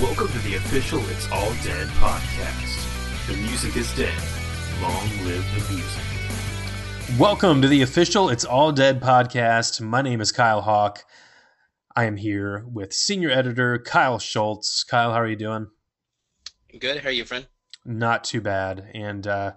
Welcome to the official It's All Dead podcast. The music is dead. Long live the music. Welcome to the official It's All Dead podcast. My name is Kyle Hawk. I am here with senior editor Kyle Schultz. Kyle, how are you doing? Good. How are you, friend? Not too bad. And, uh,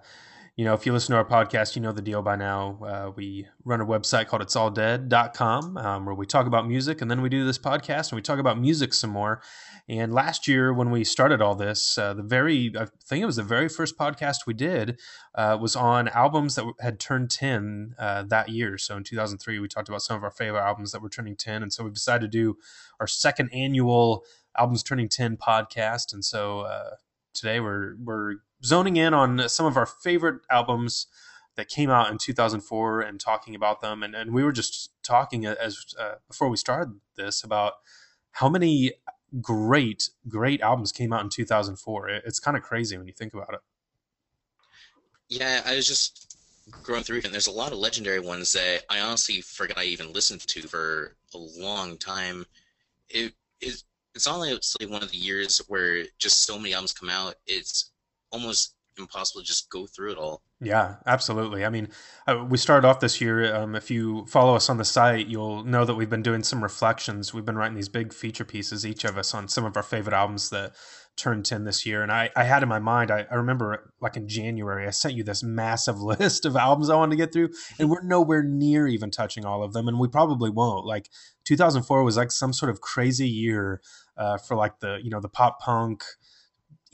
you know, if you listen to our podcast, you know the deal by now. Uh, we run a website called it'salldead.com um, where we talk about music and then we do this podcast and we talk about music some more. And last year, when we started all this, uh, the very, I think it was the very first podcast we did uh, was on albums that had turned 10 uh, that year. So in 2003, we talked about some of our favorite albums that were turning 10. And so we decided to do our second annual Albums Turning 10 podcast. And so uh, today we're, we're zoning in on some of our favorite albums that came out in 2004 and talking about them. And, and we were just talking as uh, before we started this about how many great, great albums came out in 2004. It's kind of crazy when you think about it. Yeah, I was just going through and there's a lot of legendary ones that I honestly forgot I even listened to for a long time. It is it's honestly one of the years where just so many albums come out. It's almost impossible to just go through it all. Yeah, absolutely. I mean, uh, we started off this year. Um, if you follow us on the site, you'll know that we've been doing some reflections. We've been writing these big feature pieces, each of us, on some of our favorite albums that turned 10 this year. And I, I had in my mind, I, I remember like in January, I sent you this massive list of albums I wanted to get through, and we're nowhere near even touching all of them. And we probably won't. Like 2004 was like some sort of crazy year uh, for like the, you know, the pop punk,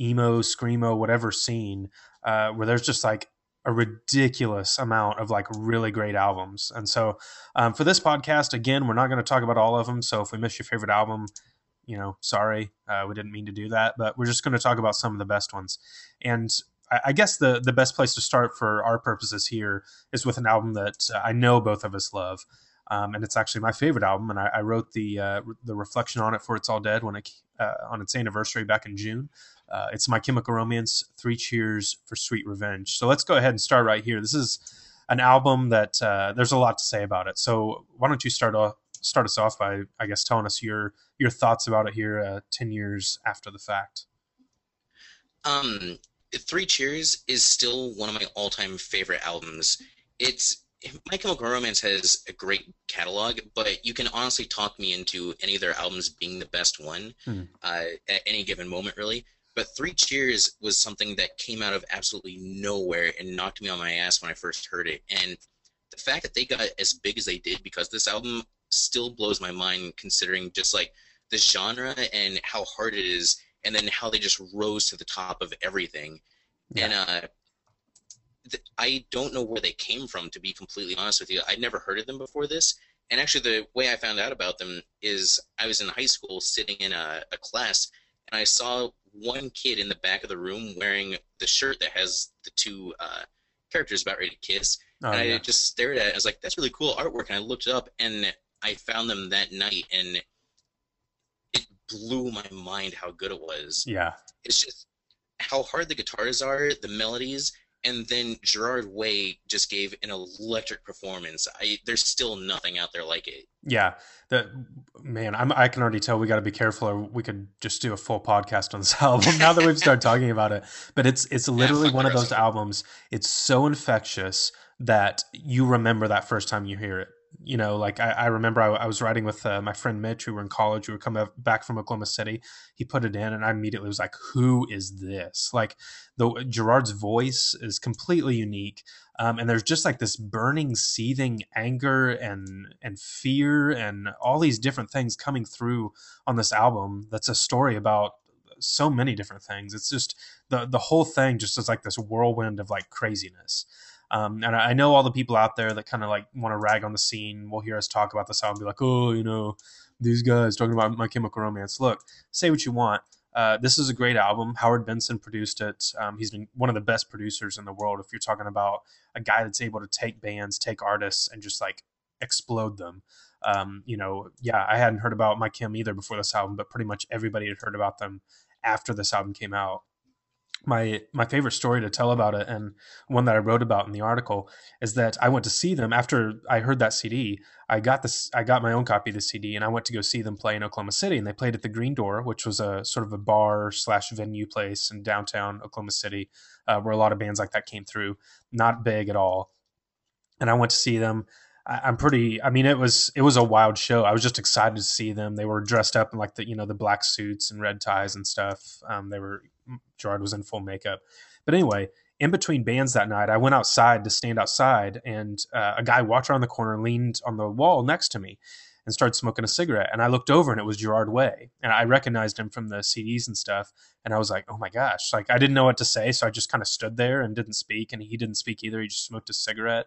emo, screamo, whatever scene, uh, where there's just like a ridiculous amount of like really great albums. And so um, for this podcast, again, we're not going to talk about all of them. So if we miss your favorite album, you know, sorry, uh, we didn't mean to do that. But we're just going to talk about some of the best ones. And I, I, guess the the best place to start for our purposes here is with an album that uh, I know both of us love. Um, and it's actually my favorite album, and I, I wrote the uh, the reflection on it for "It's All Dead" when it uh, on its anniversary back in June. Uh, it's My Chemical Romance, Three Cheers for Sweet Revenge. So let's go ahead and start right here. This is an album that uh, there's a lot to say about it. So why don't you start off, start us off by, I guess, telling us your your thoughts about it here, uh, ten years after the fact. Um, Three Cheers is still one of my all-time favorite albums. It's My Chemical Romance has a great catalog, but you can honestly talk me into any of their albums being the best one hmm. uh, at any given moment, really. But Three Cheers was something that came out of absolutely nowhere and knocked me on my ass when I first heard it. And the fact that they got as big as they did, because this album still blows my mind considering just like the genre and how hard it is, and then how they just rose to the top of everything. Yeah. And uh, I don't know where they came from, to be completely honest with you. I'd never heard of them before this. And actually, the way I found out about them is I was in high school sitting in a, a class, and I saw one kid in the back of the room wearing the shirt that has the two uh, characters about ready to kiss. Oh, and yeah. I just stared at it. I was like, that's really cool artwork. And I looked it up and I found them that night and it blew my mind how good it was. Yeah. It's just how hard the guitars are, the melodies, and then Gerard Way just gave an electric performance. I there's still nothing out there like it. Yeah, that man, I'm, i can already tell we got to be careful, or we could just do a full podcast on this album now that we've started talking about it. But it's it's literally yeah, one of those albums. It's so infectious that you remember that first time you hear it you know, like I, I remember I, I, was riding with uh, my friend Mitch, who were in college, we were coming back from Oklahoma City. He put it in, and I immediately was like, "Who is this?" Like the Gerard's voice is completely unique, um, and there's just like this burning, seething anger and and fear and all these different things coming through on this album. That's a story about so many different things. It's just the the whole thing just is like this whirlwind of like craziness. Um, and I, know all the people out there that kind of like want to rag on the scene will hear us talk about this album and be like, oh, you know, these guys talking about My Chemical Romance. Look, say what you want. Uh, this is a great album. Howard Benson produced it. Um, he's been one of the best producers in the world. If you're talking about a guy that's able to take bands, take artists, and just like explode them. Um, you know, yeah, I hadn't heard about My Chem either before this album, but pretty much everybody had heard about them after this album came out. My my favorite story to tell about it and one that I wrote about in the article is that I went to see them after I heard that CD. I got this I got my own copy of the CD and I went to go see them play in Oklahoma City and they played at the Green Door, which was a sort of a bar slash venue place in downtown Oklahoma City, uh, where a lot of bands like that came through. Not big at all, and I went to see them. I, am pretty. I mean, it was it was a wild show. I was just excited to see them. They were dressed up in like the you know the black suits and red ties and stuff. Um, they were Gerard was in full makeup. But anyway, in between bands that night, I went outside to stand outside, and uh, a guy walked around the corner, leaned on the wall next to me, and started smoking a cigarette. And I looked over, and it was Gerard Way, and I recognized him from the CDs and stuff. And I was like, "Oh my gosh!" Like I didn't know what to say, so I just kind of stood there and didn't speak. And he didn't speak either. He just smoked a cigarette.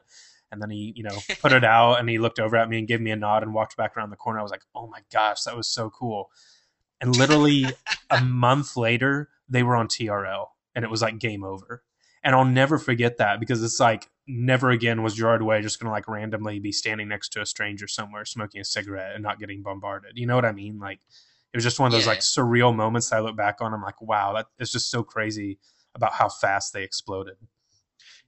And then he, you know, put it out and he looked over at me and gave me a nod and walked back around the corner. I was like, oh my gosh, that was so cool. And literally a month later, they were on TRL and it was like game over. And I'll never forget that because it's like never again was Gerard Way just going to like randomly be standing next to a stranger somewhere smoking a cigarette and not getting bombarded. You know what I mean? Like it was just one of those yeah. like surreal moments that I look back on. I'm like, wow, that is just so crazy about how fast they exploded.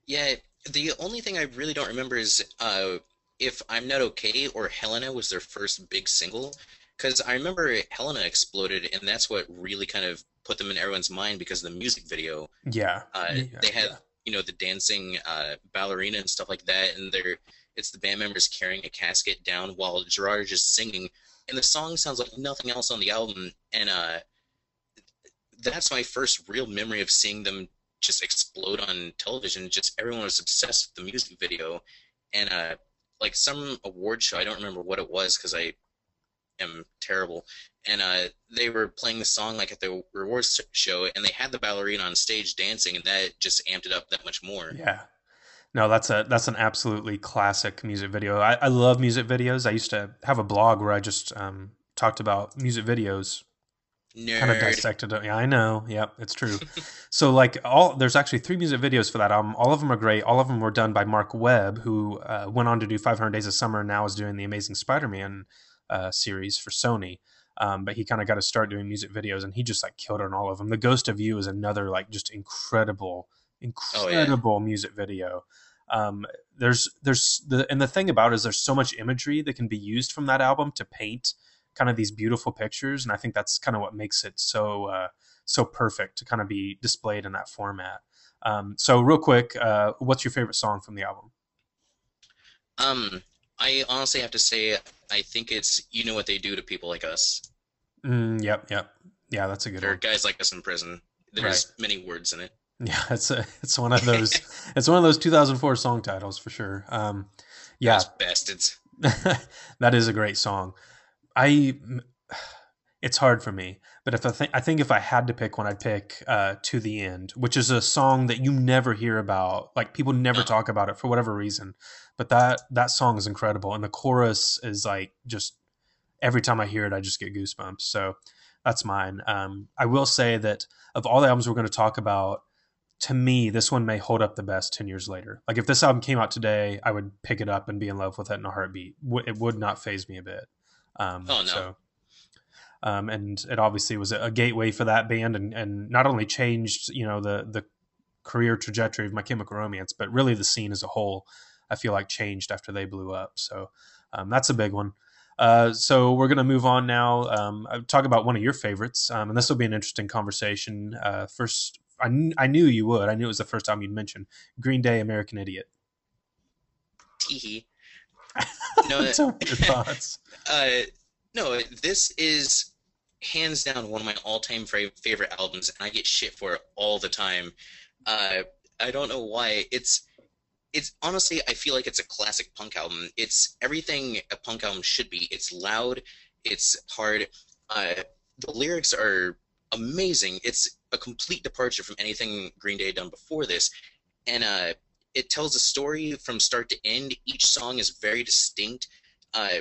Yeah, the only thing I really don't remember is uh, if I'm Not Okay or Helena was their first big single. Because I remember Helena exploded, and that's what really kind of put them in everyone's mind because of the music video. Yeah. Uh, yeah they had, yeah. you know, the dancing uh, ballerina and stuff like that, and they're it's the band members carrying a casket down while Gerard is just singing, and the song sounds like nothing else on the album, and uh, that's my first real memory of seeing them just explode on television. Just everyone was obsessed with the music video, and uh, like some award show, I don't remember what it was because I am terrible. And uh, they were playing the song like at the rewards show, and they had the ballerina on stage dancing, and that just amped it up that much more. Yeah. No, that's a that's an absolutely classic music video. I, I love music videos. I used to have a blog where I just um, talked about music videos Nerd. kind of dissected it. Yeah, I know. Yep, it's true. so like all there's actually three music videos for that album. All of them are great. All of them were done by Marc Webb, who uh, went on to do 500 Days of Summer and now is doing the Amazing Spider-Man uh, series for Sony. Um, but he kind of got to start doing music videos, and he just like killed on all of them. The Ghost of You is another like just incredible, incredible oh, yeah. music video. Um, there's there's the and the thing about it is there's so much imagery that can be used from that album to paint kind of these beautiful pictures, and I think that's kind of what makes it so uh, so perfect to kind of be displayed in that format. Um, so, real quick, uh, what's your favorite song from the album? Um, I honestly have to say, I think it's "You Know What They Do to People Like Us." Mm, yep, yep, yeah, that's a good. There one. are guys like us in prison. There's right. many words in it. Yeah, it's a, it's one of those it's one of those 2004 song titles for sure. Um, yeah, those bastards. that is a great song. I it's hard for me, but if I think I think if I had to pick one, I'd pick uh, "To the End," which is a song that you never hear about. Like people never talk about it for whatever reason, but that that song is incredible, and the chorus is like just every time I hear it, I just get goosebumps. So that's mine. Um, I will say that of all the albums we're going to talk about, to me, this one may hold up the best 10 years later. Like if this album came out today, I would pick it up and be in love with it in a heartbeat. It would not faze me a bit. Um, oh no. So, um, and it obviously was a gateway for that band, and, and not only changed you know the the career trajectory of My Chemical Romance, but really the scene as a whole. I feel like changed after they blew up. So um, that's a big one. Uh, so we're going to move on now. Um, talk about one of your favorites, um, and this will be an interesting conversation. Uh, first, I, kn- I knew you would. I knew it was the first time you'd mention Green Day, American Idiot. Tee no, your thoughts. Uh, no, this is hands down one of my all-time favorite albums, and I get shit for it all the time. Uh, I don't know why. It's it's honestly, I feel like it's a classic punk album. It's everything a punk album should be. It's loud. It's hard. Uh, the lyrics are amazing. It's a complete departure from anything Green Day had done before this, and uh, it tells a story from start to end. Each song is very distinct. Uh,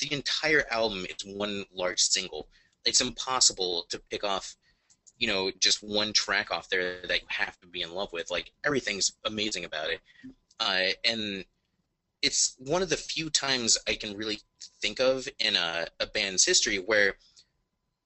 the entire album is one large single. It's impossible to pick off, you know, just one track off there that you have to be in love with. Like everything's amazing about it, uh, and it's one of the few times I can really think of in a, a band's history where,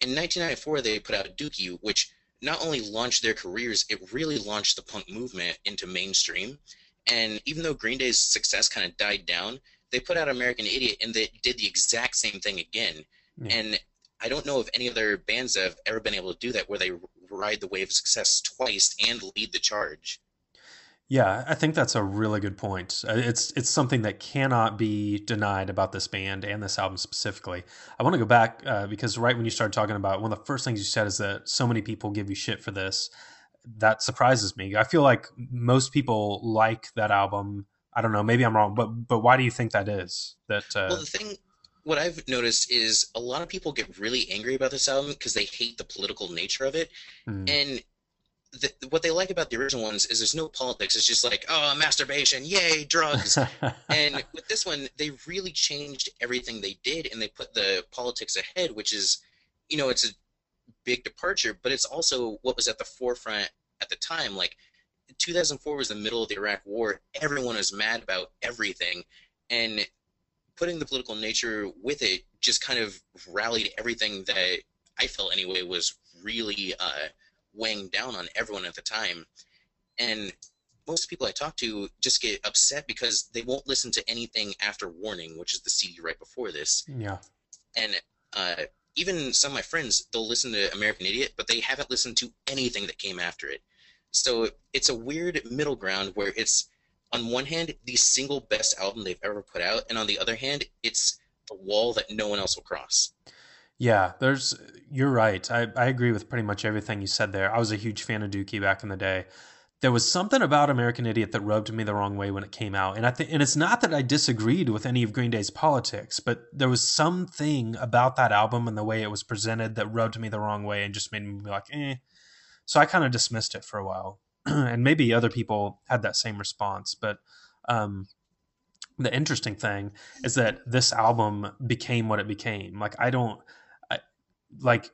in 1994, they put out Dookie, which not only launched their careers, it really launched the punk movement into mainstream. And even though Green Day's success kind of died down, they put out American Idiot and they did the exact same thing again. Yeah. And I don't know of any other bands that have ever been able to do that where they ride the wave of success twice and lead the charge. Yeah, I think that's a really good point. Uh, it's it's something that cannot be denied about this band and this album specifically. I want to go back uh, because right when you started talking about one of the first things you said is that so many people give you shit for this. That surprises me. I feel like most people like that album. I don't know. Maybe I'm wrong, but but why do you think that is? That uh, well, the thing what I've noticed is a lot of people get really angry about this album because they hate the political nature of it, mm. and the, what they like about the original ones is there's no politics. It's just like, oh, masturbation, yay, drugs. and with this one, they really changed everything they did, and they put the politics ahead, which is, you know, it's a big departure, but it's also what was at the forefront at the time. Like, 2004 was the middle of the Iraq War. Everyone was mad about everything, and putting the political nature with it just kind of rallied everything that I felt anyway was really. Uh, weighing down on everyone at the time. And most people I talk to just get upset because they won't listen to anything after Warning, which is the CD right before this. Yeah. And uh, even some of my friends, they'll listen to American Idiot, but they haven't listened to anything that came after it. So it's a weird middle ground where it's, on one hand, the single best album they've ever put out, and on the other hand, it's the wall that no one else will cross. Yeah, there's. You're right. I, I agree with pretty much everything you said there. I was a huge fan of Dookie back in the day. There was something about American Idiot that rubbed me the wrong way when it came out, and I think, and it's not that I disagreed with any of Green Day's politics, but there was something about that album and the way it was presented that rubbed me the wrong way and just made me be like, eh. So I kind of dismissed it for a while, and maybe other people had that same response, but. Um, the interesting thing is that this album became what it became. Like I don't like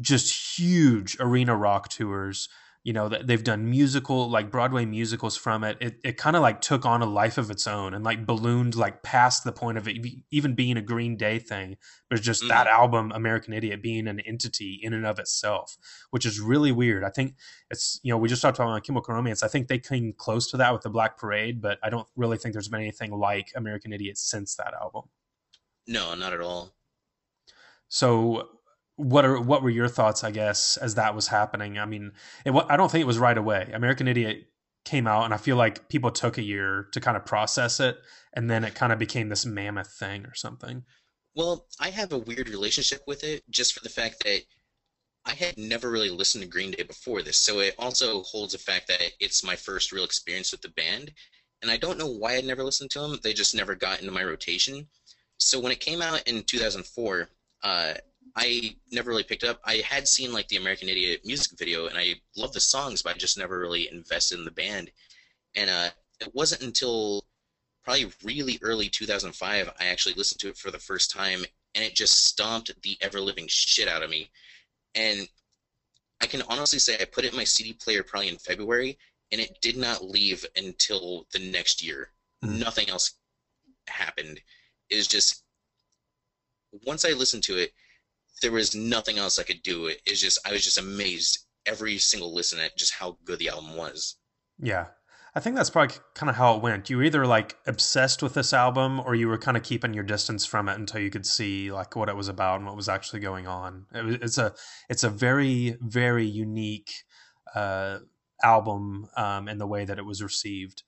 just huge arena rock tours you know that they've done musical like broadway musicals from it it, it kind of like took on a life of its own and like ballooned like past the point of it even being a green day thing but just mm. that album american idiot being an entity in and of itself which is really weird. I think it's you know we just talked about chemical romance i think they came close to that with the black parade but i don't really think there's been anything like american idiot since that album. No not at all. So what are what were your thoughts i guess as that was happening? I mean it, i don't think it was right away. American idiot came out and i feel like people took a year to kind of process it and then it kind of became this mammoth thing or something. Well i have a weird relationship with it just for the fact that i had never really listened to green day before this so it also holds the fact that it's my first real experience with the band and i don't know why i'd never listened to them they just never got into my rotation. So when it came out in 2004 uh, I never really picked up. I had seen like the American Idiot music video, and I love the songs, but I just never really invested in the band. And uh, it wasn't until probably really early 2005 I actually listened to it for the first time, and it just stomped the ever living shit out of me. And I can honestly say I put it in my CD player probably in February, and it did not leave until the next year. Mm-hmm. Nothing else happened. It was just once I listened to it there was nothing else I could do. It is just I was just amazed every single listen at just how good the album was. Yeah. I think that's probably kind of how it went. You were either like obsessed with this album or you were kind of keeping your distance from it until you could see like what it was about and what was actually going on. It was, it's a it's a very very unique uh, album um, in the way that it was received.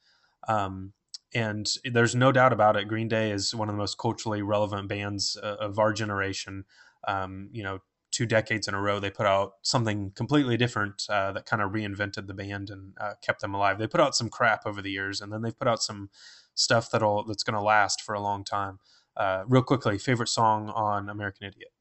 Um, and there's no doubt about it. Green Day is one of the most culturally relevant bands uh, of our generation um, you know, two decades in a row, they put out something completely different uh, that kind of reinvented the band and uh, kept them alive. They put out some crap over the years, and then they've put out some stuff that'll that's going to last for a long time. Uh, real quickly, favorite song on American Idiot?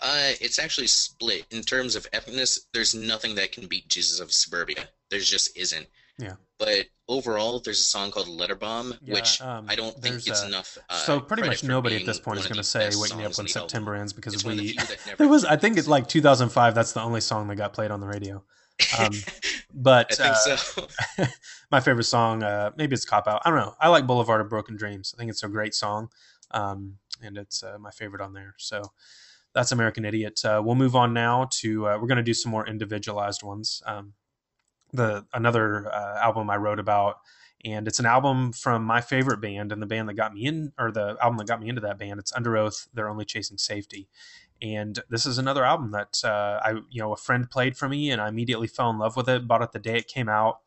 Uh, it's actually split in terms of epicness. There's nothing that can beat Jesus of Suburbia. There just isn't. Yeah. But overall, there's a song called Letter Bomb, yeah, which um, I don't think it's a, enough. Uh, so pretty much nobody at this point is going to say "Wake Me Up When September Ends" because it's we. There was, I think, it's like 2005. That's the only song that got played on the radio. Um, but I think uh, so. my favorite song, uh, maybe it's Cop Out. I don't know. I like Boulevard of Broken Dreams. I think it's a great song, um, and it's uh, my favorite on there. So that's American Idiot. Uh, we'll move on now to uh, we're going to do some more individualized ones. The another uh, album I wrote about, and it's an album from my favorite band and the band that got me in, or the album that got me into that band. It's Underoath. They're only chasing safety, and this is another album that uh, I you know a friend played for me, and I immediately fell in love with it. Bought it the day it came out.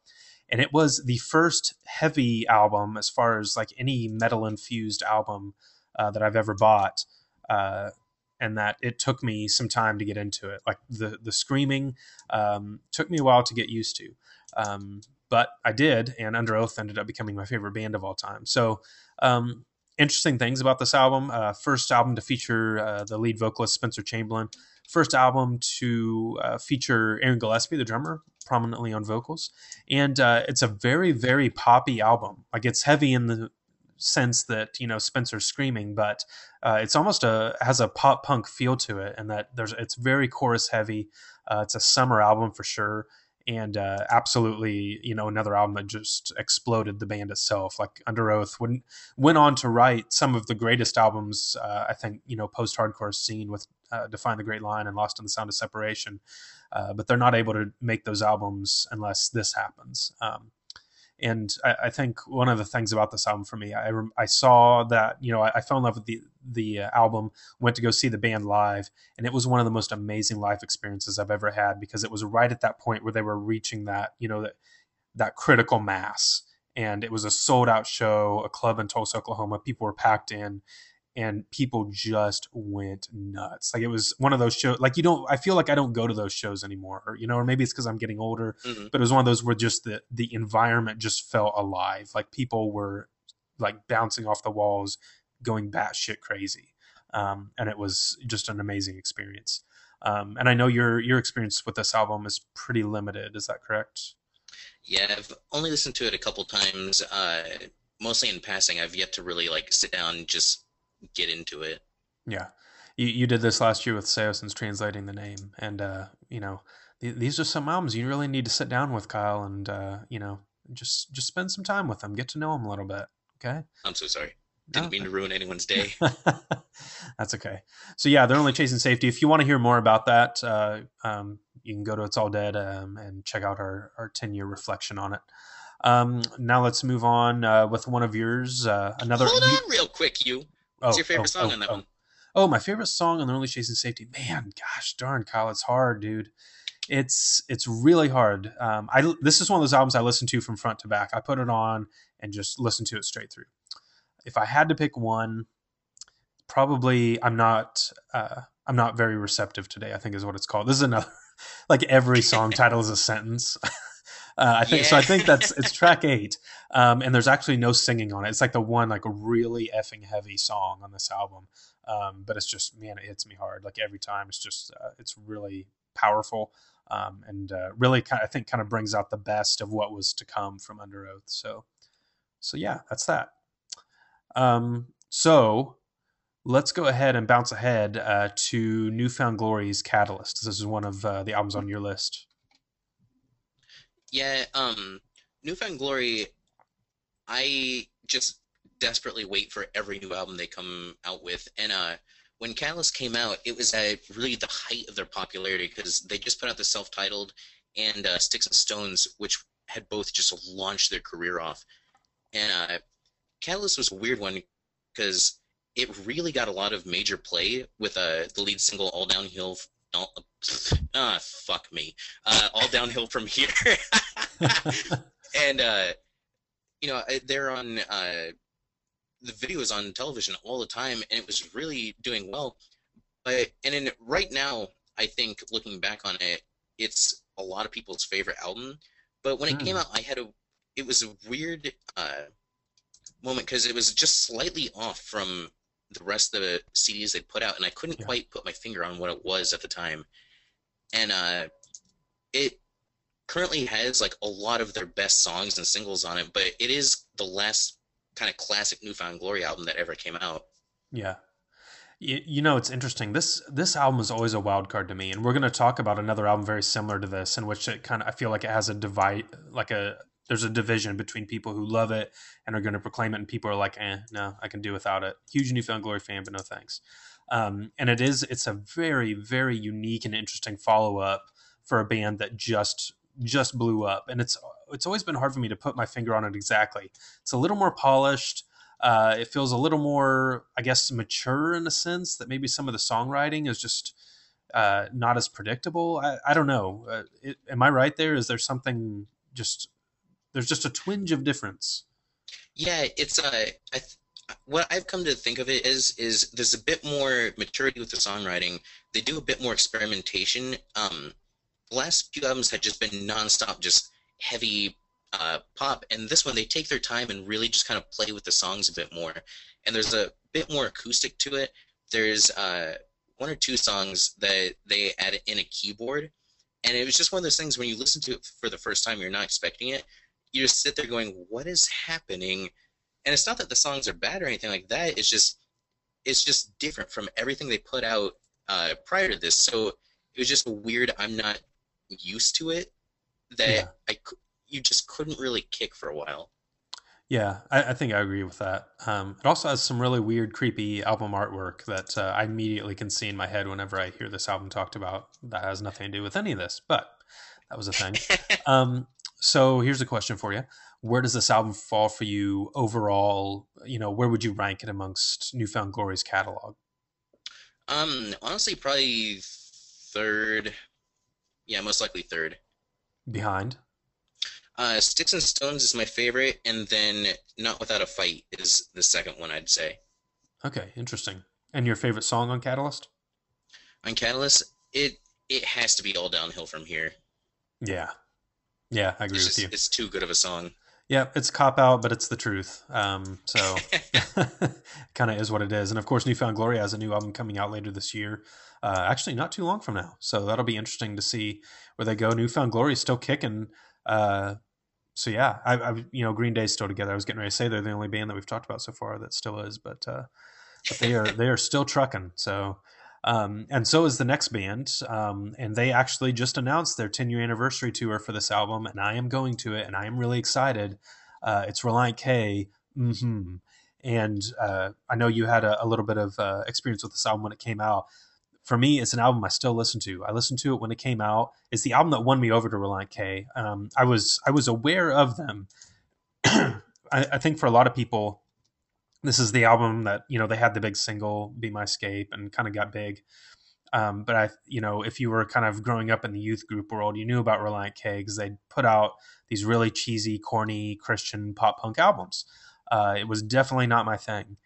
And it was the first heavy album, as far as like any metal infused album uh, that I've ever bought uh, and that it took me some time to get into it. Like the the screaming um, took me a while to get used to, um, but I did, and Underoath ended up becoming my favorite band of all time. So. Um, interesting things about this album. Uh, first album to feature uh, the lead vocalist Spencer Chamberlain. First album to uh, feature Aaron Gillespie, the drummer, prominently on vocals. And uh, it's a very, very poppy album. Like it's heavy in the sense that you know Spencer's screaming, but uh, it's almost a has a pop punk feel to it, and that there's it's very chorus heavy. Uh, it's a summer album for sure, and uh, absolutely you know another album that just exploded the band itself. Like Underoath went went on to write some of the greatest albums uh, I think you know post hardcore scene with uh, Define the Great Line and Lost in the Sound of Separation, uh, but they're not able to make those albums unless this happens. Um, and I, I, think one of the things about this album for me, I, I saw that you know I, I fell in love with the the uh, album, went to go see the band live, and it was one of the most amazing life experiences I've ever had because it was right at that point where they were reaching that you know that that critical mass, and it was a sold out show, a club in Tulsa, Oklahoma. People were packed in, and people just went nuts. Like it was one of those shows. Like you don't. I feel like I don't go to those shows anymore, or you know, or maybe it's because I'm getting older. Mm-hmm. But it was one of those where just the the environment just felt alive. Like people were like bouncing off the walls, going batshit crazy, um, and it was just an amazing experience. Um, and I know your your experience with this album is pretty limited. Is that correct? Yeah, I've only listened to it a couple times. Uh, mostly in passing. I've yet to really like sit down and just get into it. Yeah, you you did this last year with Saosin's translating the name, and uh, you know th- these are some albums you really need to sit down with Kyle and uh, you know just just spend some time with them, get to know them a little bit. Okay. I'm so sorry. Didn't mean to ruin anyone's day. That's okay. So yeah, they're only chasing safety. If you want to hear more about that, uh, um, you can go to It's All Dead um, and check out our our ten year reflection on it. Um, now let's move on uh, with one of yours. Uh, another. Hold on, real quick, you. What's oh, your favorite oh, song oh, on that oh. one? Oh, my favorite song on the Only Chasing Safety. Man, gosh darn, Kyle, it's hard, dude. It's it's really hard. Um, I this is one of those albums I listen to from front to back. I put it on and just listen to it straight through. If I had to pick one, probably I'm not uh, I'm not very receptive today. I think is what it's called. This is another like every song title is a sentence. Uh, I think yeah. so. I think that's it's track eight, um, and there's actually no singing on it. It's like the one like a really effing heavy song on this album, um, but it's just man, it hits me hard. Like every time, it's just uh, it's really powerful, um, and uh, really kind of, I think kind of brings out the best of what was to come from Underoath. So, so yeah, that's that. Um, so let's go ahead and bounce ahead uh, to New Found Glory's Catalyst. This is one of uh, the albums on your list. Yeah, um, New Found Glory, I just desperately wait for every new album they come out with. And uh, when Catalyst came out, it was at really the height of their popularity because they just put out the self-titled and uh, Sticks and Stones, which had both just launched their career off. And uh, Catalyst was a weird one because it really got a lot of major play with uh, the lead single "All Downhill ah, fuck me. Uh, all downhill from here. and uh, you know, they're on uh, the videos on television all the time, and it was really doing well. But and in right now, I think looking back on it, it's a lot of people's favorite album. But when it came hmm. out, I had a it was a weird uh, moment because it was just slightly off from the rest of the CDs they put out, and I couldn't yeah. quite put my finger on what it was at the time. And uh, it currently has like a lot of their best songs and singles on it, but it is the last kind of classic New Found Glory album that ever came out. Yeah. You, you know, it's interesting. This this album is always a wild card to me, and we're going to talk about another album very similar to this, in which it kind of I feel like it has a divide, like a there's a division between people who love it and are going to proclaim it, and people are like, eh, no, I can do without it. Huge New Found Glory fan, but no thanks. Um, and it is it's a very very unique and interesting follow up for a band that just just blew up, and it's it's always been hard for me to put my finger on it exactly. It's a little more polished. Uh, it feels a little more, I guess, mature in a sense that maybe some of the songwriting is just uh, not as predictable. I, I don't know. Uh, it, am I right there? Is there something just there's just a twinge of difference? Yeah, it's uh, I th- what I've come to think of it is is there's a bit more maturity with the songwriting. They do a bit more experimentation. Um, the last few albums had just been nonstop, just heavy uh, pop, and this one they take their time and really just kind of play with the songs a bit more. And there's a bit more acoustic to it. There's uh, one or two songs that they added in a keyboard, and it was just one of those things when you listen to it for the first time, you're not expecting it. You just sit there going, "What is happening?" And it's not that the songs are bad or anything like that. It's just it's just different from everything they put out uh, prior to this. So it was just weird. I'm not used to it. That yeah. I you just couldn't really kick for a while. Yeah, I, I think I agree with that. Um, it also has some really weird, creepy album artwork that uh, I immediately can see in my head whenever I hear this album talked about. That has nothing to do with any of this, but that was a thing. um, so here's a question for you: Where does this album fall for you overall? You know, where would you rank it amongst New Found Glory's catalog? Um, honestly, probably third. Yeah, most likely third. Behind. Uh, Sticks and Stones is my favorite, and then Not Without a Fight is the second one I'd say. Okay, interesting. And your favorite song on Catalyst? On Catalyst, it it has to be All Downhill from Here. Yeah, yeah, I agree it's with just, you. It's too good of a song. Yeah, it's cop out, but it's the truth. Um, so kind of is what it is. And of course, New Found Glory has a new album coming out later this year. Uh, actually, not too long from now. So that'll be interesting to see where they go. New Found Glory is still kicking. Uh, so yeah, I, I, you know Green Day's still together. I was getting ready to say they're the only band that we've talked about so far that still is, but uh, but they are they are still trucking. So um, and so is the next band, um, and they actually just announced their 10 year anniversary tour for this album, and I am going to it, and I am really excited. Uh, it's Relient K. Mm-hmm. And uh, I know you had a, a little bit of uh, experience with this album when it came out for me, it's an album I still listen to. I listened to it when it came out. It's the album that won me over to Relient K. Um, I was I was aware of them. I, I, think for a lot of people, this is the album that you know they had the big single "Be My Escape" and kind of got big. Um, but I, you know, if you were kind of growing up in the youth group world, you knew about Relient K because they put out these really cheesy, corny Christian pop punk albums. Uh, it was definitely not my thing.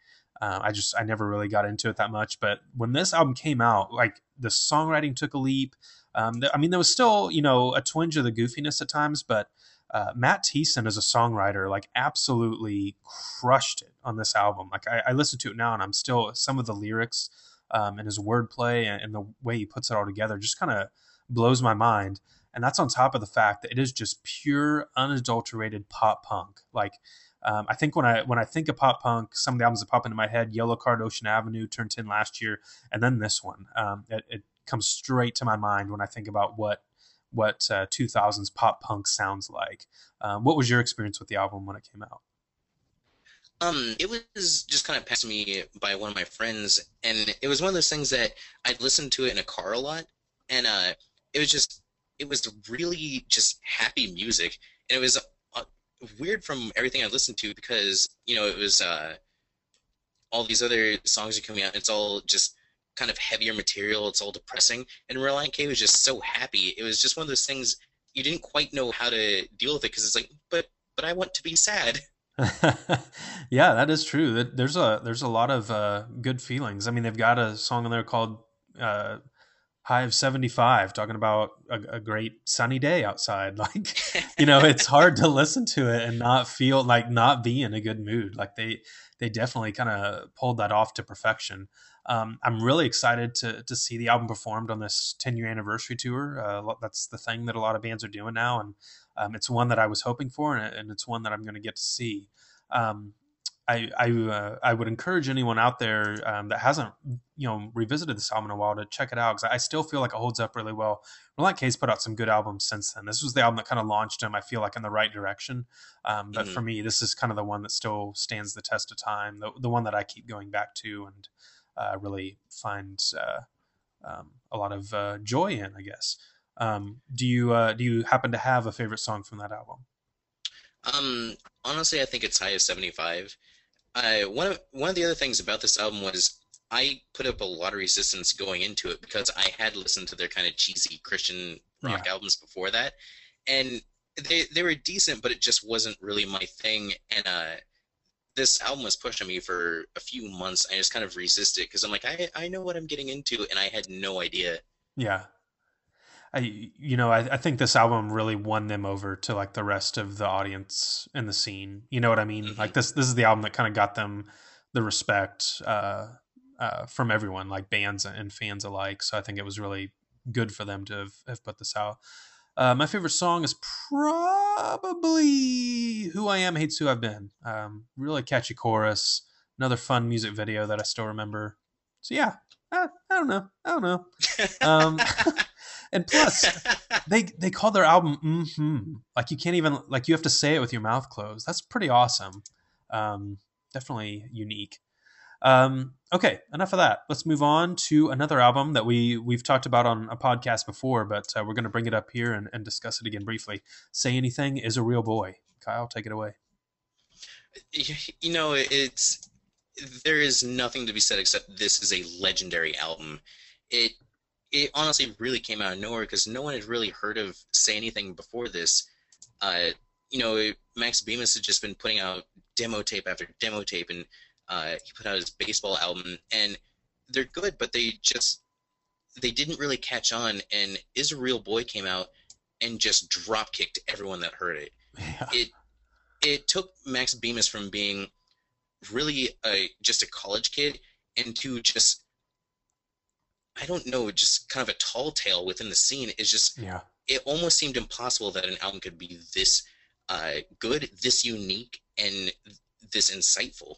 Uh, I just I never really got into it that much. But when this album came out, like the songwriting took a leap. Um, th- I mean, there was still you know a twinge of the goofiness at times, but uh, Matt Thiessen as a songwriter like absolutely crushed it on this album. Like I, I listen to it now, and I'm still some of the lyrics um, and his wordplay and, and the way he puts it all together just kind of blows my mind. And that's on top of the fact that it is just pure, unadulterated pop punk. Like um, I think when I when I think of pop punk, some of the albums that pop into my head: Yellowcard, Ocean Avenue, Turned Ten last year, and then this one. Um, it, it, comes straight to my mind when I think about what what uh, 2000s pop punk sounds like. Um, what was your experience with the album when it came out? Um, it was just kind of passed me by one of my friends, and it was one of those things that I'd listened to it in a car a lot, and uh, it was just it was really just happy music, and it was weird from everything I listened to because you know it was uh, all these other songs are coming out. and It's all just kind of heavier material. It's all depressing, and Relient K was just so happy. It was just one of those things you didn't quite know how to deal with it because it's like, but but I want to be sad. yeah, that is true. There's a there's a lot of uh, good feelings. I mean, they've got a song in there called uh, high of 75 talking about a, a, great sunny day outside like you know it's hard to listen to it and not feel like not be in a good mood like they they definitely kind of pulled that off to perfection um, i'm really excited to to see the album performed on this 10 year anniversary tour uh, that's the thing that a lot of bands are doing now and um, it's one that i was hoping for and, and it's one that i'm going to get to see um, I I, uh, I would encourage anyone out there um, that hasn't you know revisited this album in a while to check it out because I still feel like it holds up really well. Relient K's put out some good albums since then. This was the album that kind of launched him. I feel like in the right direction. Um, but mm-hmm. for me, this is kind of the one that still stands the test of time. The the one that I keep going back to, and really find uh, um, a lot of uh, joy in. I guess. Um, do you uh, do you happen to have a favorite song from that album? Um, honestly, I think it's high as 75. Uh, one of one of the other things about this album was I put up a lot of resistance going into it because I had listened to their kind of cheesy Christian rock Yeah. albums before that, and they they were decent, but it just wasn't really my thing. And uh, this album was pushing me for a few months. I just kind of resisted because I'm like, I I know what I'm getting into, and I had no idea. Yeah. I you know, I, I think this album really won them over to like the rest of the audience in the scene. You know what I mean? Mhm. Like this this is the album that kind of got them the respect uh, uh, from everyone, like bands and fans alike. So I think it was really good for them to have, have put this out. Uh, my favorite song is probably "Who I Am Hates Who I've Been." Um, really catchy chorus. Another fun music video that I still remember. So yeah, I, I don't know. I don't know. Um, and plus, they they call their album mm-hmm. like you can't even like you have to say it with your mouth closed that's pretty awesome um, definitely unique um, okay enough of that. Let's move on to another album that we we've talked about on a podcast before but uh, we're going to bring it up here and, and discuss it again briefly. Say anything is a real boy. Kyle take it away. You know it's there is nothing to be said except this is a legendary album. It it honestly really came out of nowhere because no one had really heard of say anything before this. Uh you know max bemis had just been putting out demo tape after demo tape and uh he put out his baseball album and they're good but they just they didn't really catch on and is a real boy came out and just drop kicked everyone that heard it yeah it it took Max Bemis from being really a just a college kid into just I don't know, just kind of a tall tale within the scene. It's just yeah it almost seemed impossible that an album could be this uh, good, this unique, and this insightful.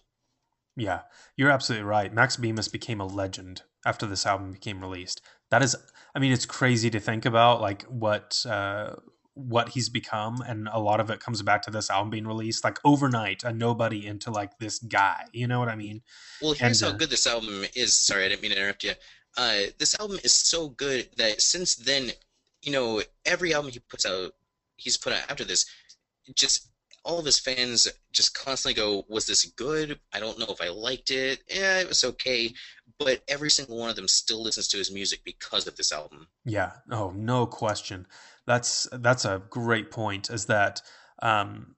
Yeah, you're absolutely right. Max Bemis became a legend after this album became released. That is, I mean, it's crazy to think about like what uh, what he's become, and a lot of it comes back to this album being released like overnight. A nobody into like this guy. You know what I mean? Well, here's And, how uh, good this album is. Sorry, I didn't mean to interrupt you. Uh, this album is so good that since then, you know, every album he puts out, he's put out after this, just all of his fans just constantly go, "Was this good? I don't know if I liked it. Yeah, it was okay." But every single one of them still listens to his music because of this album. Yeah. Oh, no question. That's that's a great point. Is that um,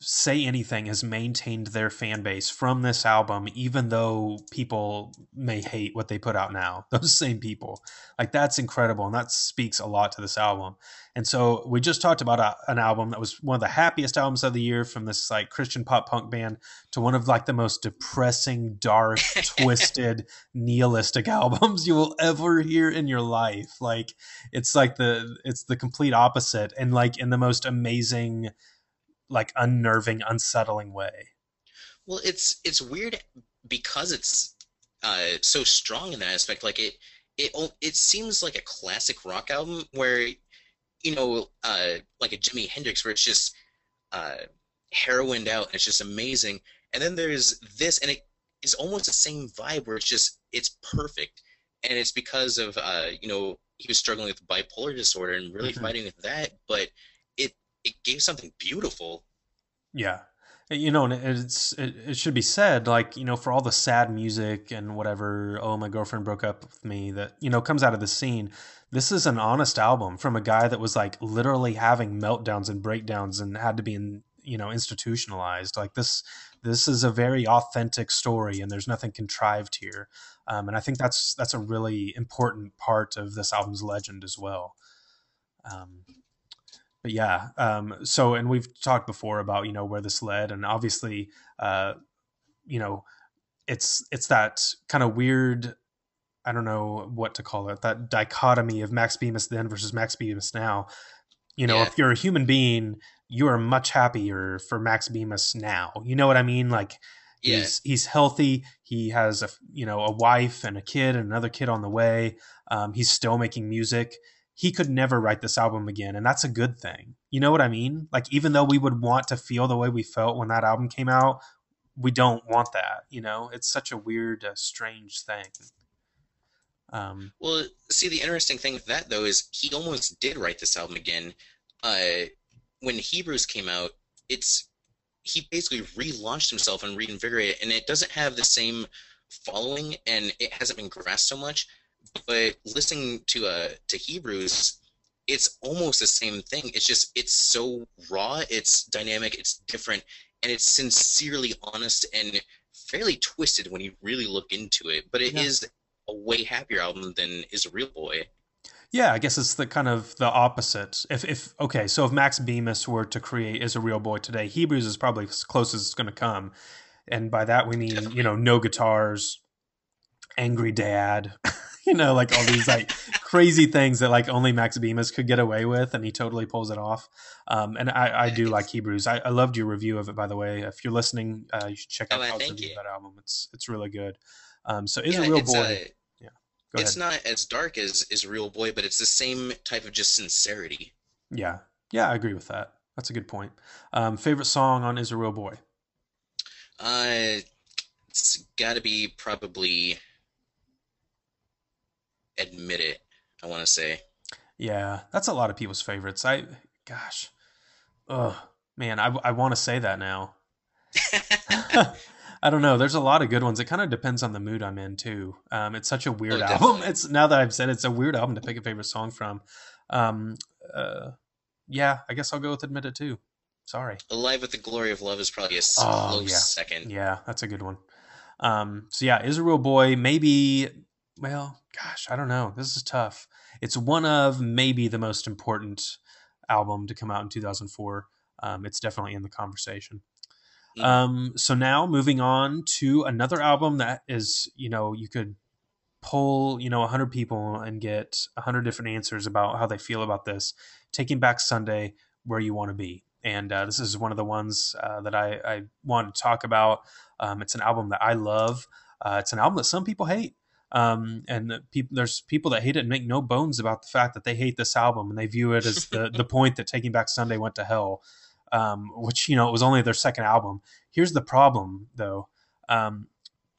say anything has maintained their fan base from this album, even though people may hate what they put out now. Those same people, like that's incredible, and that speaks a lot to this album. And so we just talked about a, an album that was one of the happiest albums of the year from this like Christian pop punk band to one of like the most depressing, dark, twisted, nihilistic albums you will ever hear in your life. Like it's like the it's the complete opposite, and like in the most amazing like unnerving, unsettling way. Well, it's it's weird because it's uh, so strong in that aspect. Like it, it it seems like a classic rock album where, you know, uh, like a Jimi Hendrix, where it's just uh, heroined out and it's just amazing. And then there's this, and it is almost the same vibe where it's just it's perfect, and it's because of uh, you know he was struggling with bipolar disorder and really Mhm. fighting with that, but it gave something beautiful. Yeah. You know, and it's it, it should be said, like you know, for all the sad music and whatever. Oh, my girlfriend broke up with me. That you know comes out of the scene. This is an honest album from a guy that was like literally having meltdowns and breakdowns and had to be in you know institutionalized. Like this, this is a very authentic story, and there's nothing contrived here. Um, and I think that's that's a really important part of this album's legend as well. Um, but yeah um, so and we've talked before about you know where this led and obviously uh, you know it's it's that kind of weird i don't know what to call it that dichotomy of max bemis then versus max bemis now. You know Yeah. if you're a human being you are much happier for max bemis now. You know what i mean? Like Yeah. he's he's healthy he has a you know a wife and a kid and another kid on the way. Um, he's still making music he could never write this album again and that's a good thing you know what i mean like even though we would want to feel the way we felt when that album came out we don't want that. You know, it's such a weird, uh, strange thing. Um, Well, see, the interesting thing with that though is he almost did write this album again. Uh, when Hebrews came out, it's he basically relaunched himself and reinvigorated, and it doesn't have the same following, and it hasn't been grasped so much. But listening to uh to Hebrews, it's almost the same thing. It's just it's so raw, it's dynamic, it's different, and it's sincerely honest and fairly twisted when you really look into it. But it is Yeah. a way happier album than is a real boy. Yeah, I guess it's the kind of the opposite. If if okay, so if Max Bemis were to create is a real boy today, Hebrews is probably as close as it's going to come, and by that we mean Definitely. you know no guitars, angry dad, you know like all these like crazy things that like only Max Bemis could get away with, and he totally pulls it off. Um, and I, I do like Hebrews. I, I loved your review of it by the way. If you're listening, uh, you should check out Oh, thank review you. of that album. It's it's really good. Um, so is yeah, a real it's, boy. yeah, Go it's ahead. not as dark as is real boy, but it's the same type of just sincerity. Yeah, yeah, I agree with that. That's a good point. Um, favorite song on Is a Real Boy? Uh, it's got to be probably admit it. I want to say. Yeah, that's a lot of people's favorites. I, gosh, oh man, I, I want to say that now. I don't know. There's a lot of good ones. It kind of depends on the mood I'm in too. Um, it's such a weird Oh, album. It's now that I've said it, it's a weird album to pick a favorite song from. Um, uh, yeah, I guess I'll go with Admit It too. Sorry. Alive with the Glory of Love is probably a Oh, close yeah. second. Yeah, that's a good one. Um, so yeah, Israel boy. Maybe, well, gosh, I don't know. This is tough. It's one of maybe the most important album to come out in 2004. Um, it's definitely in the conversation. Mhm. Um, so now moving on to another album that is, you know, you could poll, you know, 100 people and get 100 different answers about how they feel about this. Taking Back Sunday, Where You Want to Be. And uh, this is one of the ones uh, that I, I wanted to talk about. Um, it's an album that I love. Uh, it's an album that some people hate. Um, and the peop- there's people that hate it and make no bones about the fact that they hate this album and they view it as the, the point that Taking Back Sunday went to hell, um, which, you know, it was only their second album. Here's the problem, though. Um,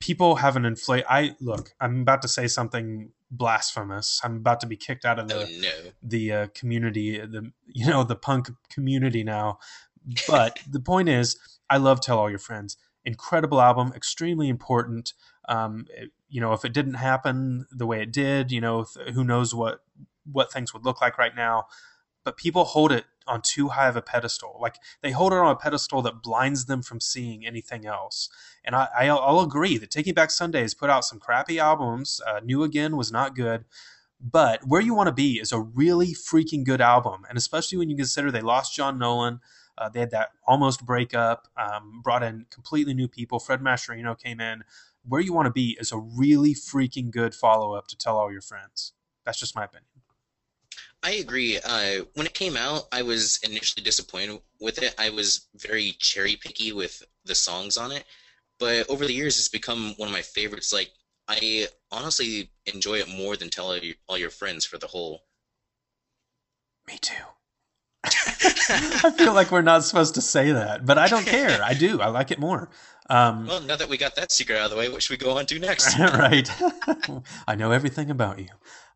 people have an inflate. I look. I'm about to say something blasphemous. I'm about to be kicked out of the Oh no. the uh, community, the you know the punk community now. But the point is, I love Tell All Your Friends. Incredible album, extremely important. Um, it- you know, if it didn't happen the way it did, you know, th- who knows what what things would look like right now. But people hold it on too high of a pedestal. Like they hold it on a pedestal that blinds them from seeing anything else. And I, I I'll agree that Taking Back Sunday has put out some crappy albums. Uh, New Again was not good, but Where You Want to Be is a really freaking good album, and especially when you consider they lost John Nolan. Uh, they had that almost breakup, um, brought in completely new people. Fred Mascherino came in. Where You Want to Be is a really freaking good follow up to Tell All Your Friends. That's just my opinion. I agree. Uh, when it came out, I was initially disappointed with it. I was very cherry picky with the songs on it, but over the years, it's become one of my favorites. Like I honestly enjoy it more than Tell All Your, all your Friends for the whole. Me too. I feel like we're not supposed to say that, but I don't care. I do. I like it more. Um, well, now that we got that secret out of the way, what should we go on to next? right. I know everything about you.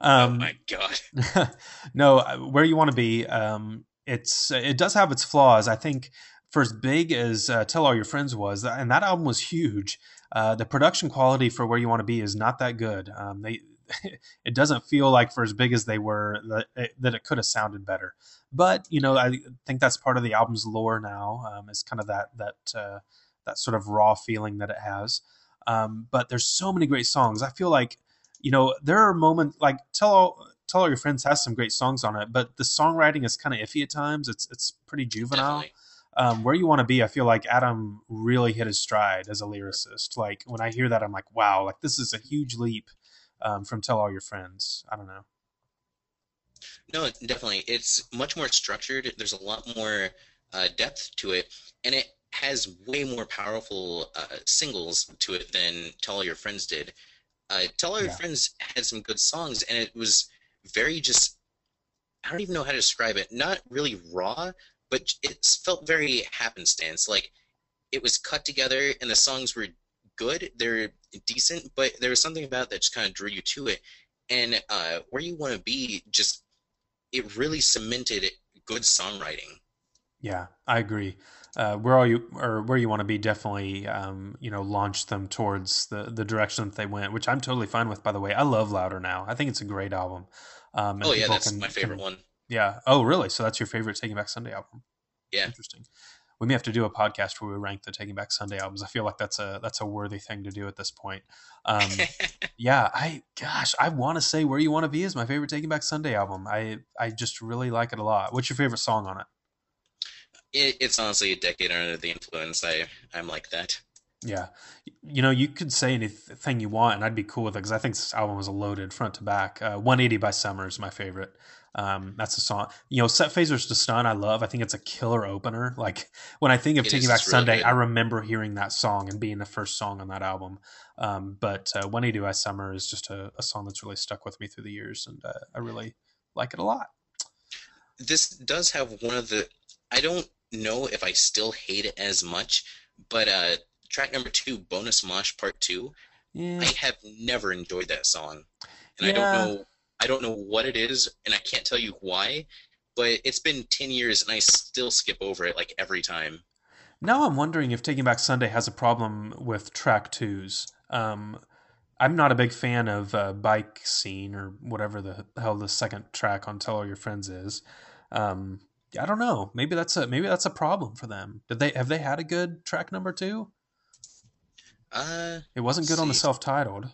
oh Um, my god. no, uh, where you want to be. Um, it's it does have its flaws. I think for as big as uh, Tell All Your Friends was, and that album was huge. Uh, the production quality for Where You Want to Be is not that good. Um, they it doesn't feel like for as big as they were that it, that it could have sounded better. But you know, I think that's part of the album's lore now. Um, is kind of that that uh, that sort of raw feeling that it has. Um, but there's so many great songs. I feel like you know there are moments like tell all tell all your friends has some great songs on it, but the songwriting is kind of iffy at times. It's it's pretty juvenile. Um, where you want to be, I feel like Adam really hit his stride as a lyricist. Like when I hear that, I'm like, wow, like this is a huge leap um, from Tell All Your Friends. I don't know. No, definitely. It's much more structured. There's a lot more uh, depth to it, and it has way more powerful uh, singles to it than Tell All Your Friends did. Uh, Tell All Your Yeah. Friends had some good songs, and it was very just. I don't even know how to describe it. Not really raw, but it felt very happenstance. Like it was cut together and the songs were good. They're decent, but there was something about that just kind of drew you to it. And uh, where you want to be, just it really cemented good songwriting. Yeah, I agree. Uh, where all you or where you want to be definitely um, you know launch them towards the the direction that they went, which I'm totally fine with. By the way, I love Louder now. I think it's a great album. Um, oh yeah, that's can, my favorite can, one. Yeah. Oh really? So that's your favorite Taking Back Sunday album? Yeah. Interesting. We may have to do a podcast where we rank the Taking Back Sunday albums. I feel like that's a that's a worthy thing to do at this point. Um, yeah, I gosh, I want to say "Where You Want to Be" is my favorite Taking Back Sunday album. I I just really like it a lot. What's your favorite song on it? It, it's honestly a decade under the influence. I I'm like that. Yeah, you know, you could say anything you want, and I'd be cool with it because I think this album was loaded front to back. Uh, 180 by Summer is my favorite. Um, that's a song. You know, Set Phasers to Stun, I love. I think it's a killer opener. Like when I think of it Taking Back Sunday, really I remember hearing that song and being the first song on that album. Um, but uh, 180 by Summer is just a, a, song that's really stuck with me through the years, and uh, I really like it a lot. This does have one of the. I don't know if I still hate it as much, but uh, track number two, Bonus Mosh Part Two, yeah. I have never enjoyed that song, and yeah. I don't know. I don't know what it is, and I can't tell you why. But it's been ten years, and I still skip over it like every time. Now I'm wondering if Taking Back Sunday has a problem with track twos. Um, I'm not a big fan of uh, bike scene or whatever the hell the second track on Tell All Your Friends is. Um, I don't know. Maybe that's a maybe that's a problem for them. Did they have they had a good track number two? Uh, it wasn't good see. on the self-titled.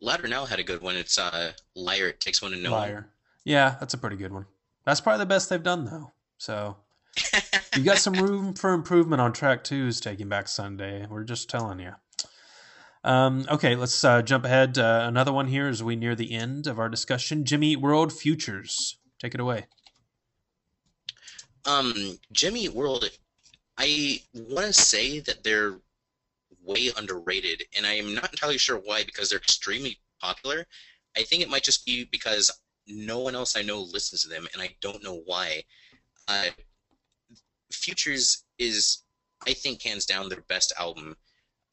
Louder Now had a good one. It's uh, Liar. It takes one to know. Liar. Yeah, that's a pretty good one. That's probably the best they've done though. So you got some room for improvement on track two's Taking Back Sunday. We're just telling you. Um, okay, let's uh, jump ahead. Uh, another one here as we near the end of our discussion. Jimmy World Futures. Take it away. Um, Jimmy World, I want to say that they're way underrated, and I am not entirely sure why because they're extremely popular. I think it might just be because no one else I know listens to them, and I don't know why. Uh, Futures is, I think, hands down their best album.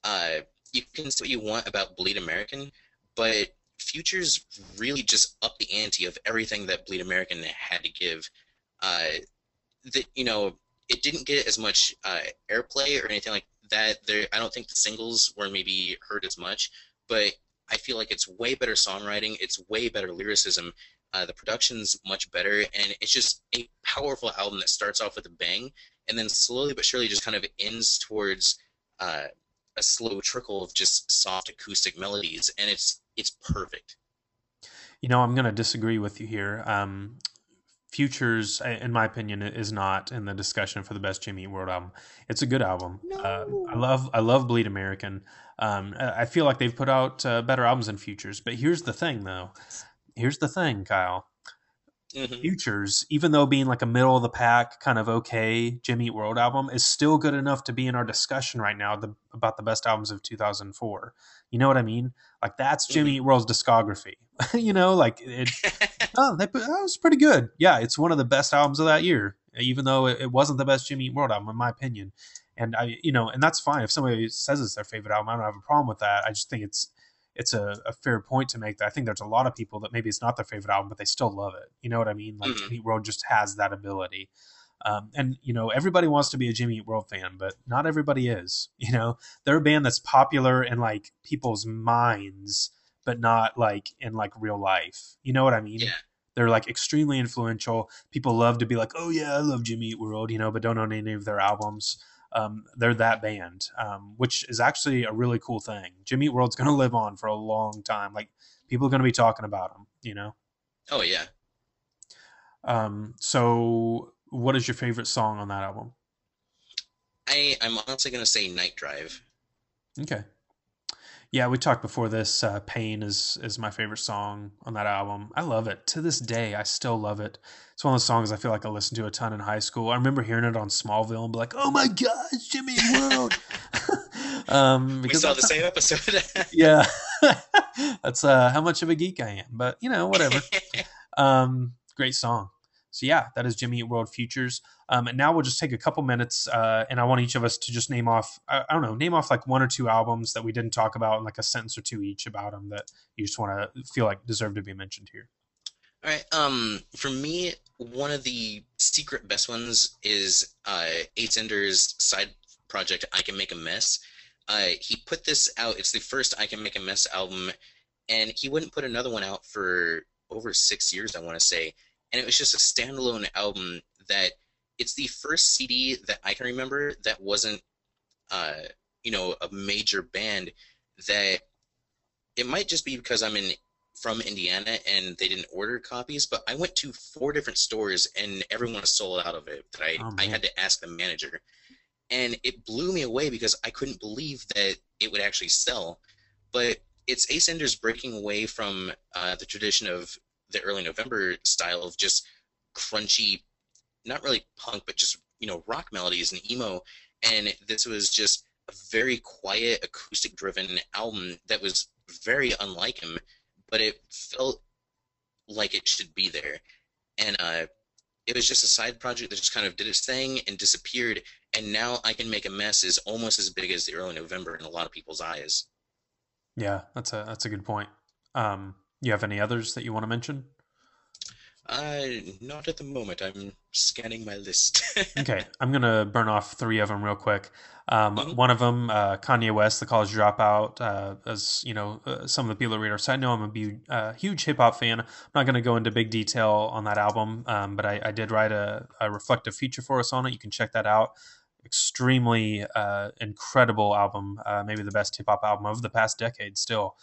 Uh, you can say what you want about Bleed American, but Futures really just upped the ante of everything that Bleed American had to give. Uh, that you know it didn't get as much uh, airplay or anything like that. There, I don't think the singles were maybe heard as much, but I feel like it's way better songwriting. It's way better lyricism. Uh, the production's much better, and it's just a powerful album that starts off with a bang, and then slowly but surely just kind of ends towards uh, a slow trickle of just soft acoustic melodies, and it's it's perfect. You know, I'm going to disagree with you here. Um, Futures, in my opinion, is not in the discussion for the best Jimmy Eat World album. It's a good album. No. Uh, I love I love Bleed American. Um, I feel like they've put out uh, better albums than Futures. But here's the thing, though. Here's the thing, Kyle. Mm-hmm. Futures, even though being like a middle of the pack, kind of okay Jimmy Eat World album, is still good enough to be in our discussion right now the, about the best albums of 2004. You know what I mean? Like that's Jimmy mm-hmm. Eat World's discography. you know, like it. oh, that, that, was pretty good. Yeah, it's one of the best albums of that year, even though it, it wasn't the best Jimmy Eat World album in my opinion. And I, you know, and that's fine if somebody says it's their favorite album. I don't have a problem with that. I just think it's it's a, a, fair point to make that I think there's a lot of people that maybe it's not their favorite album, but they still love it. You know what I mean? Like mm-hmm. Jimmy Eat World just has that ability. Um, and you know, everybody wants to be a Jimmy Eat World fan, but not everybody is. You know, they're a band that's popular in like people's minds, but not like in like real life. You know what I mean? Yeah. They're like extremely influential. People love to be like, "Oh yeah, I love Jimmy Eat World," you know, but don't own any of their albums. Um, they're that band, um, which is actually a really cool thing. Jimmy Eat World's going to live on for a long time. Like people are going to be talking about them, you know. Oh yeah. Um. So, what is your favorite song on that album? I I'm honestly going to say Night Drive. Okay. Yeah, we talked before this. Uh, "Pain" is is my favorite song on that album. I love it to this day. I still love it. It's one of those songs I feel like I listened to a ton in high school. I remember hearing it on Smallville and be like, "Oh my gosh, Jimmy World!" um, we saw the same episode. yeah, that's uh, how much of a geek I am. But you know, whatever. um, great song. So yeah, that is Jimmy Eat World Futures. Um, and now we'll just take a couple minutes, uh, and I want each of us to just name off, I, I, don't know, name off like one or two albums that we didn't talk about, and like a sentence or two each about them that you just want to feel like deserve to be mentioned here. All right. Um, for me, one of the secret best ones is uh, Ace Enders' side project, I Can Make a Mess. Uh, he put this out. It's the first I Can Make a Mess album, and he wouldn't put another one out for over six years, I want to say and it was just a standalone album that it's the first CD that I can remember that wasn't, uh, you know, a major band that it might just be because I'm in from Indiana and they didn't order copies, but I went to four different stores and everyone sold out of it. That I oh, I had to ask the manager, and it blew me away because I couldn't believe that it would actually sell. But it's Ace Enders breaking away from uh, the tradition of the early November style of just crunchy, not really punk, but just you know rock melodies and emo. And this was just a very quiet, acoustic-driven album that was very unlike him, but it felt like it should be there. And uh, it was just a side project that just kind of did its thing and disappeared. And now I can make a mess is almost as big as the early November in a lot of people's eyes. Yeah, that's a that's a good point. Um, you have any others that you want to mention? Uh, not at the moment. I'm scanning my list. okay, I'm gonna burn off three of them real quick. Um, mm-hmm. One of them, uh, Kanye West, the College Dropout. Uh, as you know, uh, some of the people that read our site know I'm a bu- uh, huge hip hop fan. I'm not gonna go into big detail on that album, um, but I, I, did write a, a, reflective feature for us on it. You can check that out. Extremely uh, incredible album, uh, maybe the best hip hop album of the past decade. Still,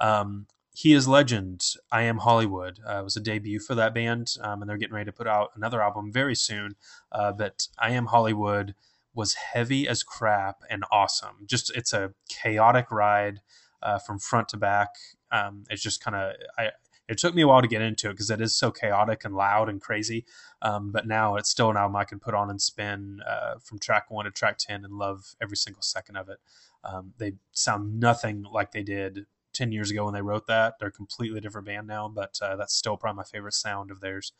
um, he is Legend, I Am Hollywood uh, was a debut for that band, um, and they're getting ready to put out another album very soon. Uh, but I Am Hollywood was heavy as crap and awesome. Just it's a chaotic ride uh, from front to back. Um, it's just kind of I. It took me a while to get into it because it is so chaotic and loud and crazy. Um, but now it's still an album I can put on and spin uh, from track one to track ten and love every single second of it. Um, they sound nothing like they did 10 years ago when they wrote that. They're a completely different band now, but uh, that's still probably my favorite sound of theirs.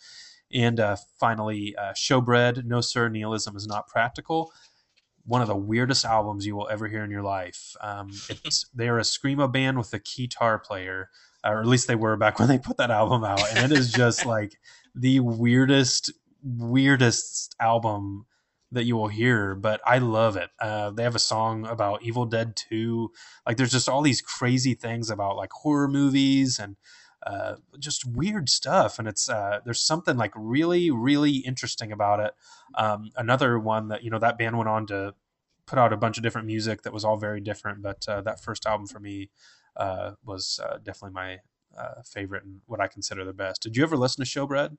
And uh, finally, uh, Showbread, No Sir, Nihilism is Not Practical. One of the weirdest albums you will ever hear in your life. Um, it's They're a Screamo band with a guitar player, or at least they were back when they put that album out. And it is just like the weirdest, weirdest album that you will hear, but I love it. Uh, they have a song about Evil Dead 2. Like, there's just all these crazy things about like horror movies and uh, just weird stuff. And it's uh, there's something like really, really interesting about it. Um, another one that you know that band went on to put out a bunch of different music that was all very different, but uh, that first album for me uh, was uh, definitely my favorite and what I consider the best. Did you ever listen to Showbread?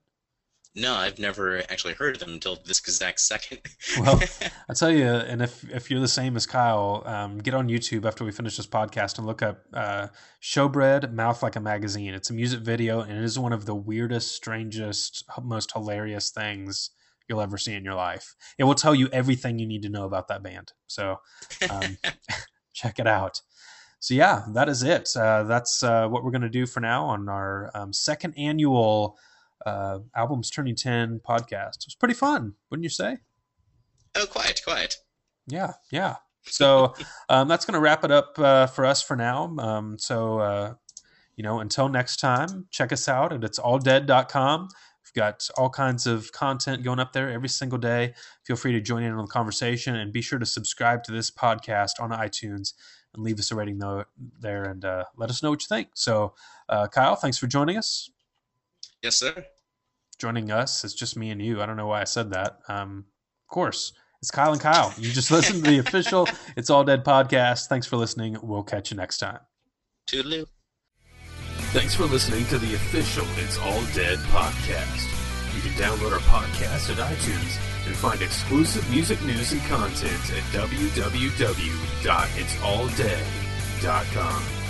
No, I've never actually heard of them until this exact second. well, I tell you, and if if you're the same as Kyle, um, get on YouTube after we finish this podcast and look up uh, "Showbread Mouth Like a Magazine." It's a music video, and it is one of the weirdest, strangest, most hilarious things you'll ever see in your life. It will tell you everything you need to know about that band. So um, check it out. So yeah, that is it. Uh, that's uh, what we're going to do for now on our um, second annual uh, albums turning 10 podcast. It was pretty fun, wouldn't you say? Oh, quite, quite. Yeah, yeah. So um, that's going to wrap it up uh, for us for now. Um, so, uh, you know, until next time, check us out at itsalldead.com. We've got all kinds of content going up there every single day. Feel free to join in on the conversation and be sure to subscribe to this podcast on iTunes and leave us a rating note there and uh, let us know what you think. So, uh, Kyle, thanks for joining us. Yes, sir. Joining us It's just me and you. I don't know why I said that. Um, of course, it's Kyle and Kyle. You just listen to the official It's All Dead podcast. Thanks for listening. We'll catch you next time. Toodaloo. Thanks for listening to the official It's All Dead podcast. You can download our podcast at iTunes and find exclusive music news and content at www.itsalldead.com.